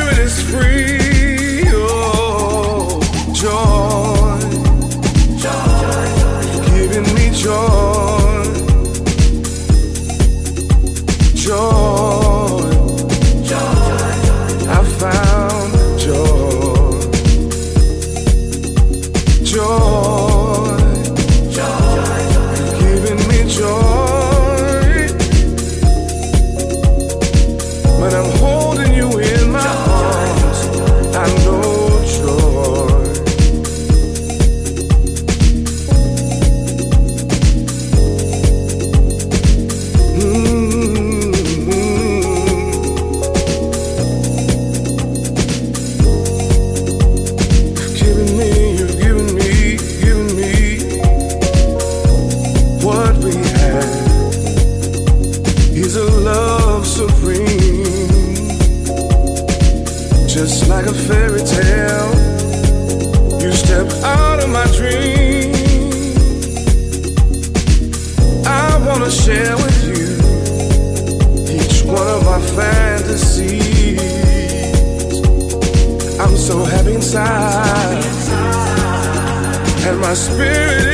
spirit is free. Oh, joy. Joy. Giving me joy. My spirit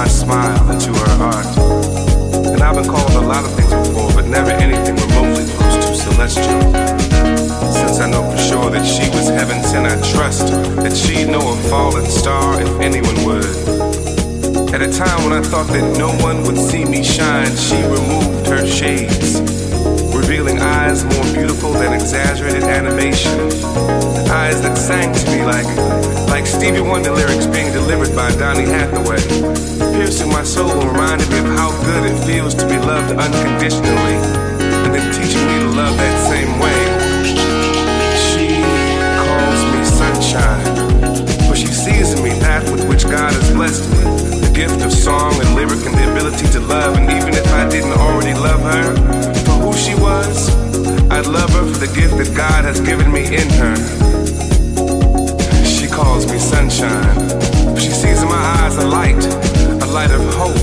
my smile into her heart. And I've been called a lot of things before, but never anything remotely close to celestial. Since I know for sure that she was heaven sent, I trust that she'd know a fallen star if anyone would. At a time when I thought that no one would see me shine, she removed her shades, eyes more beautiful than exaggerated animation. Eyes that sang to me like, like Stevie Wonder lyrics being delivered by Donny Hathaway, piercing my soul and reminding me of how good it feels to be loved unconditionally, and then teaching me to love that same way. She calls me sunshine, for she sees in me that with which God has blessed me. The gift of song and lyric and the ability to love. And even if I didn't already love her she was, I'd love her for the gift that God has given me in her. She calls me sunshine. She sees in my eyes a light, a light of hope,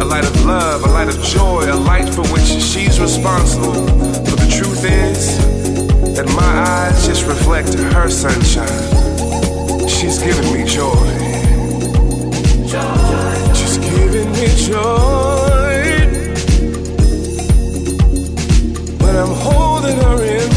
a light of love, a light of joy, a light for which she's responsible. But the truth is that my eyes just reflect her sunshine. She's giving me joy. She's giving me joy. Holding her in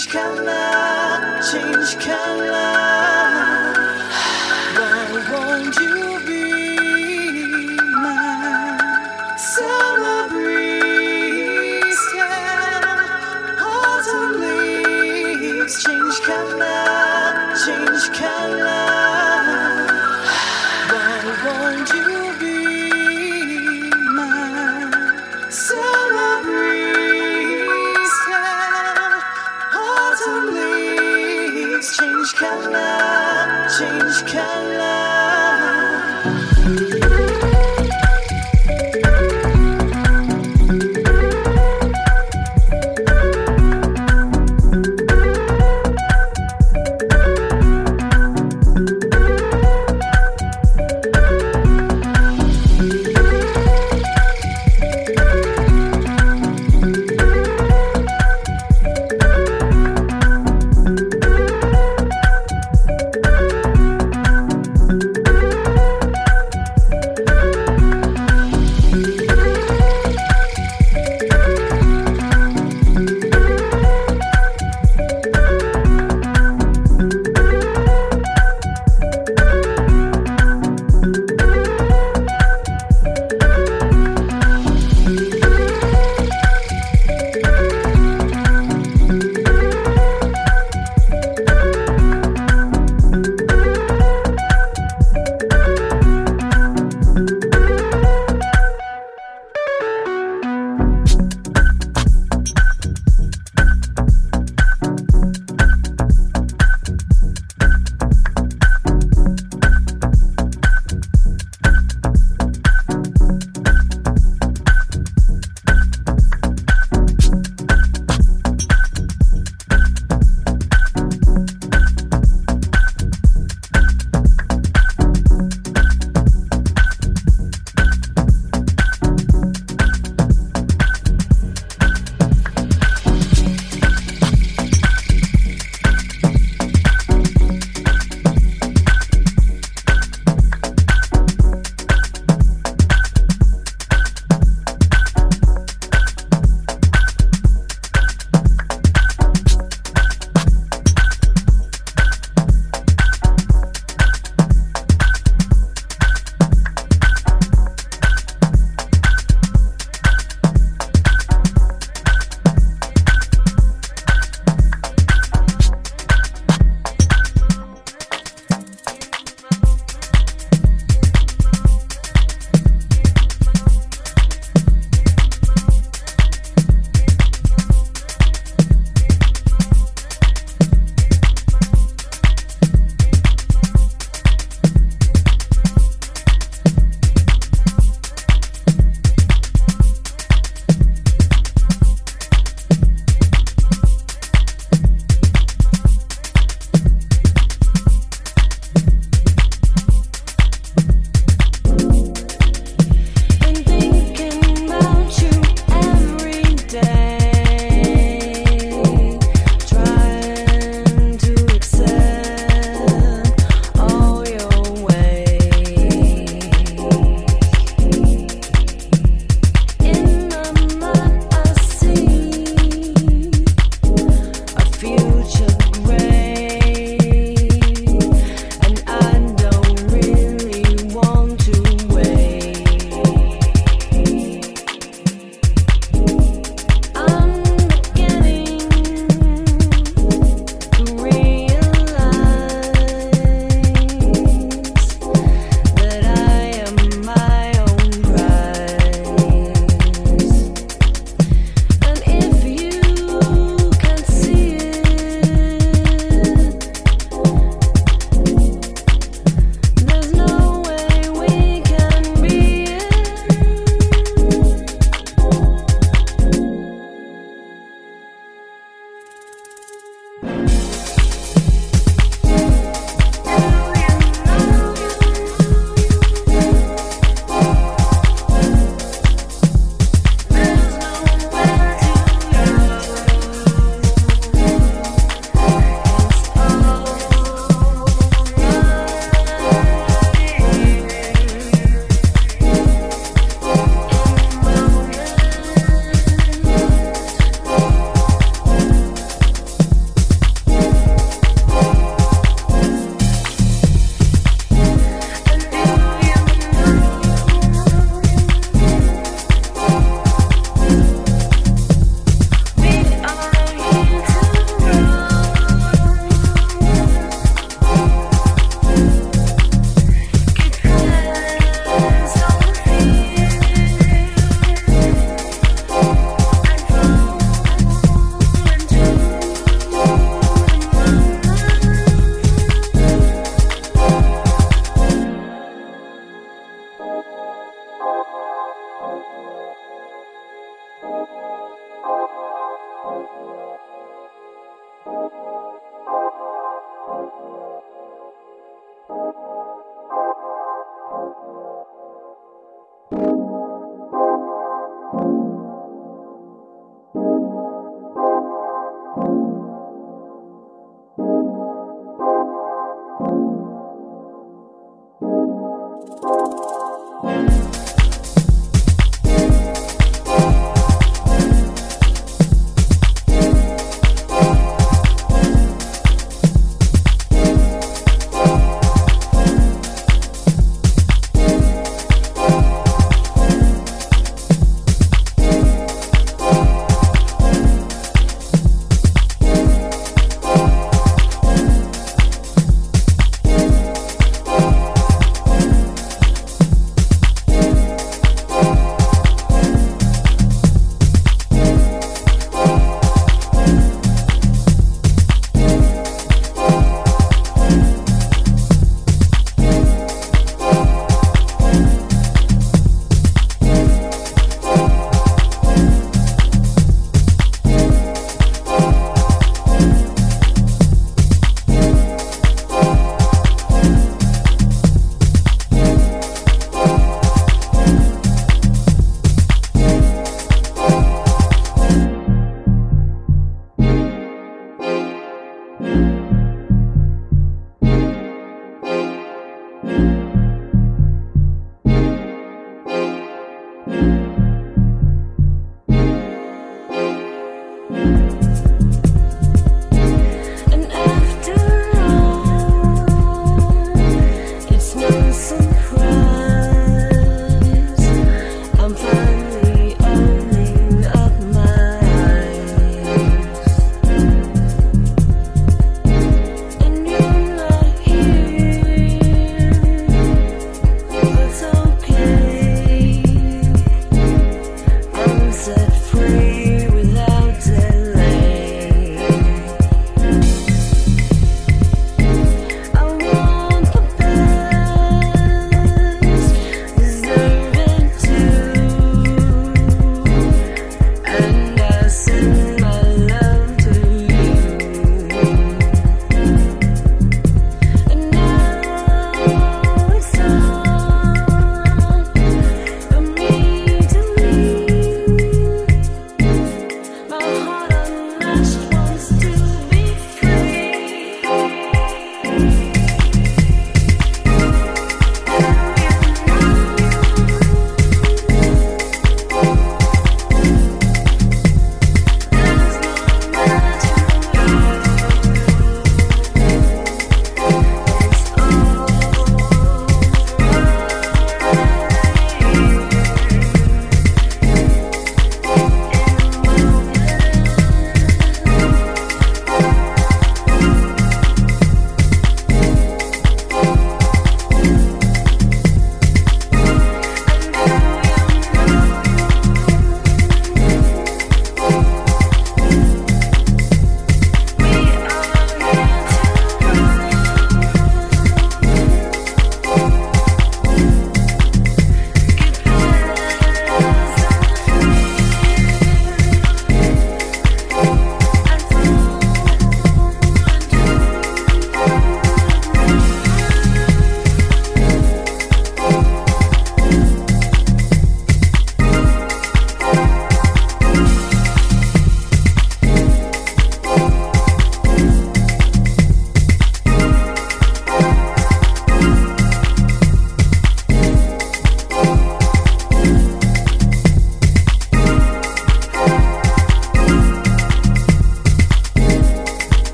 change color, change color.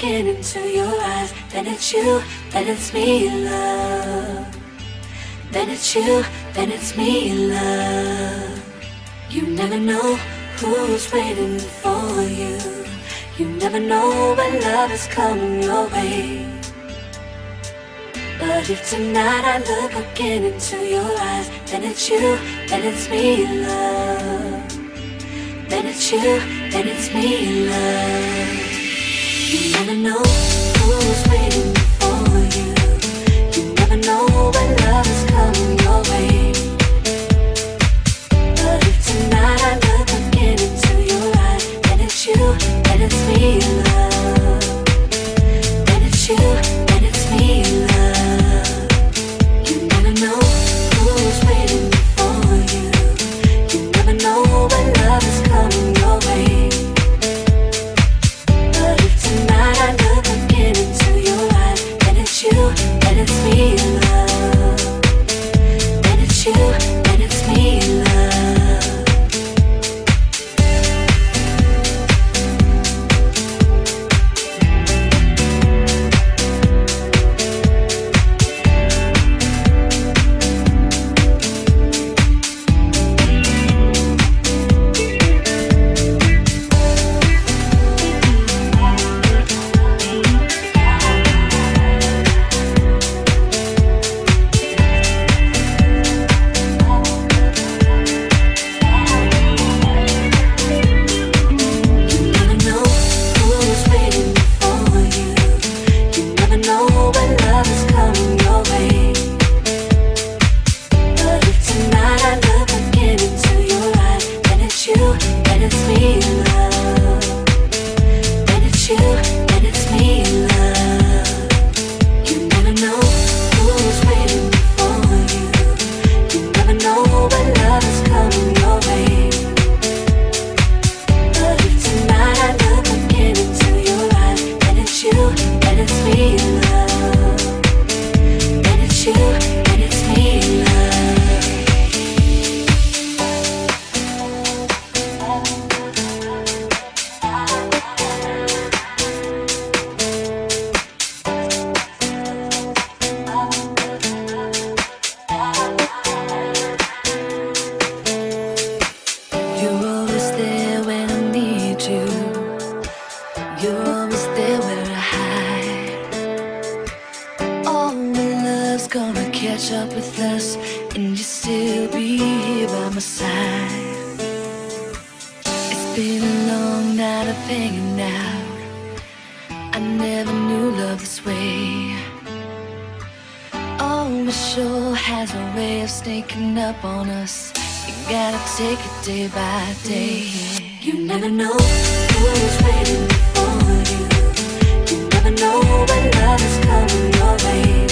Look again into your eyes, then it's you, then it's me, love. Then it's you, then it's me, love. You never know who's waiting for you. You never know when love is coming your way. But if tonight I look again into your eyes, then it's you, then it's me, love. Then it's you, then it's me, love. Coming your way. You're always there when I need you. You're always there where I hide. Oh, when love's gonna catch up with us, and you still be here by my side. It's been a long night of hanging out. I never knew love this way. Oh, it sure has a way of sneaking up on us. You gotta take it day by day. You never know who's waiting for you. You never know when love is coming your way.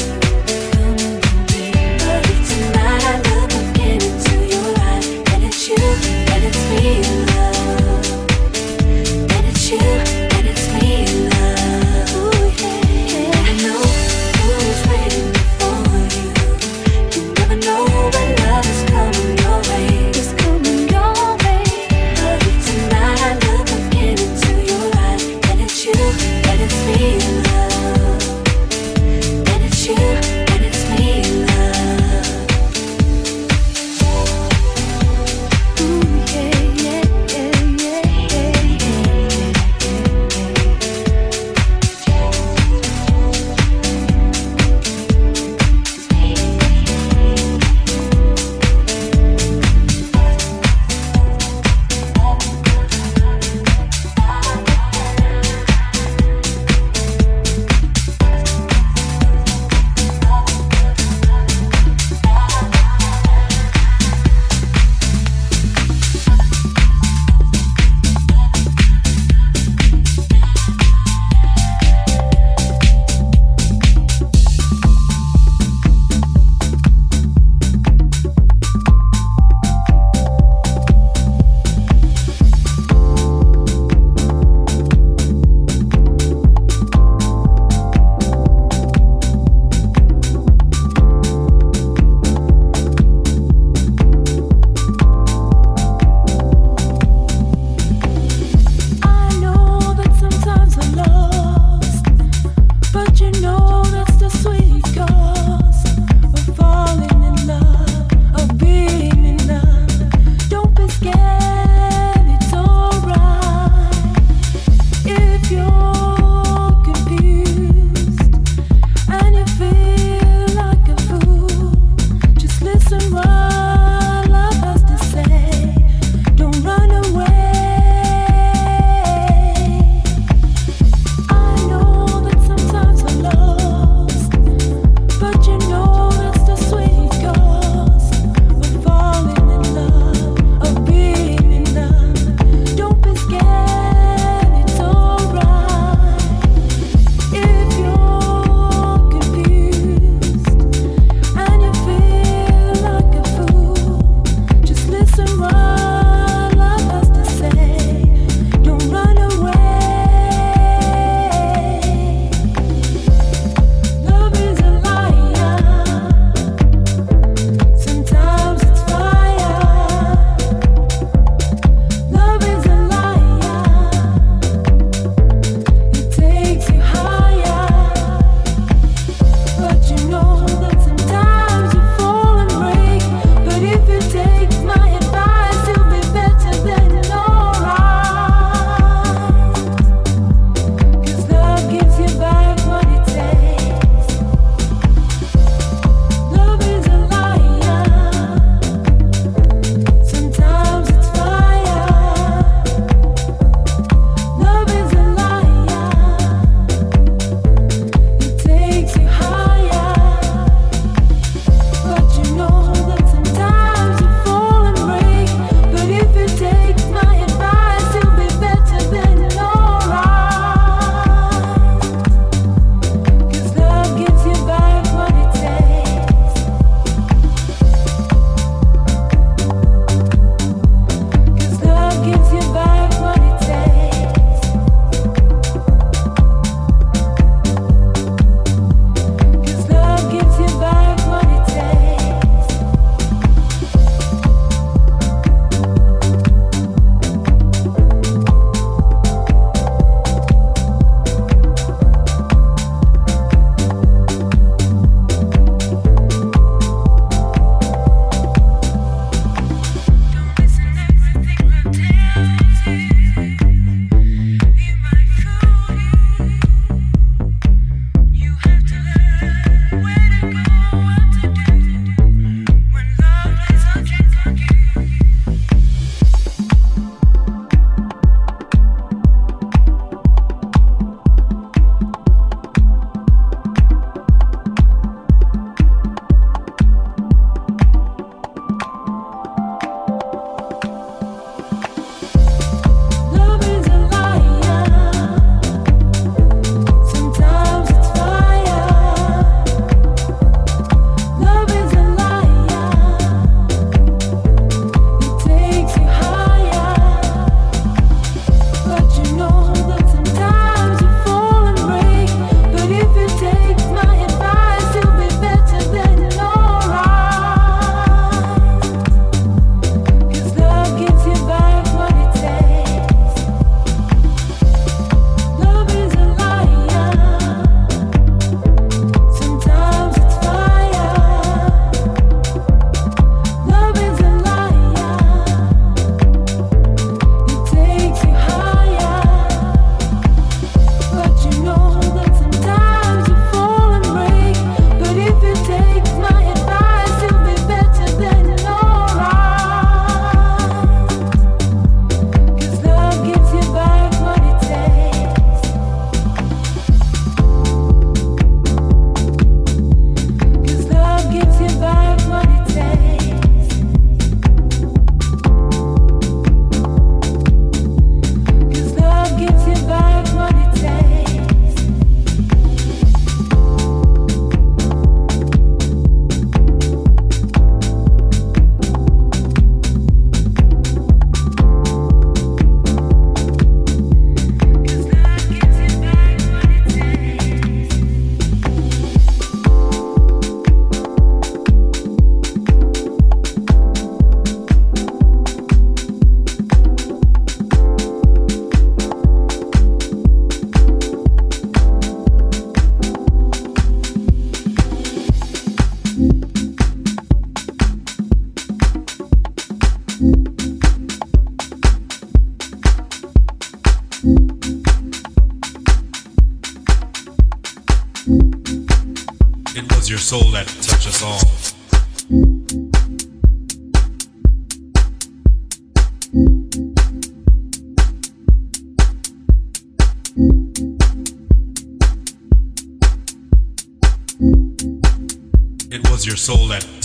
soul that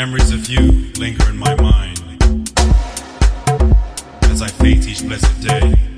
Memories of you linger in my mind as I face each blessed day.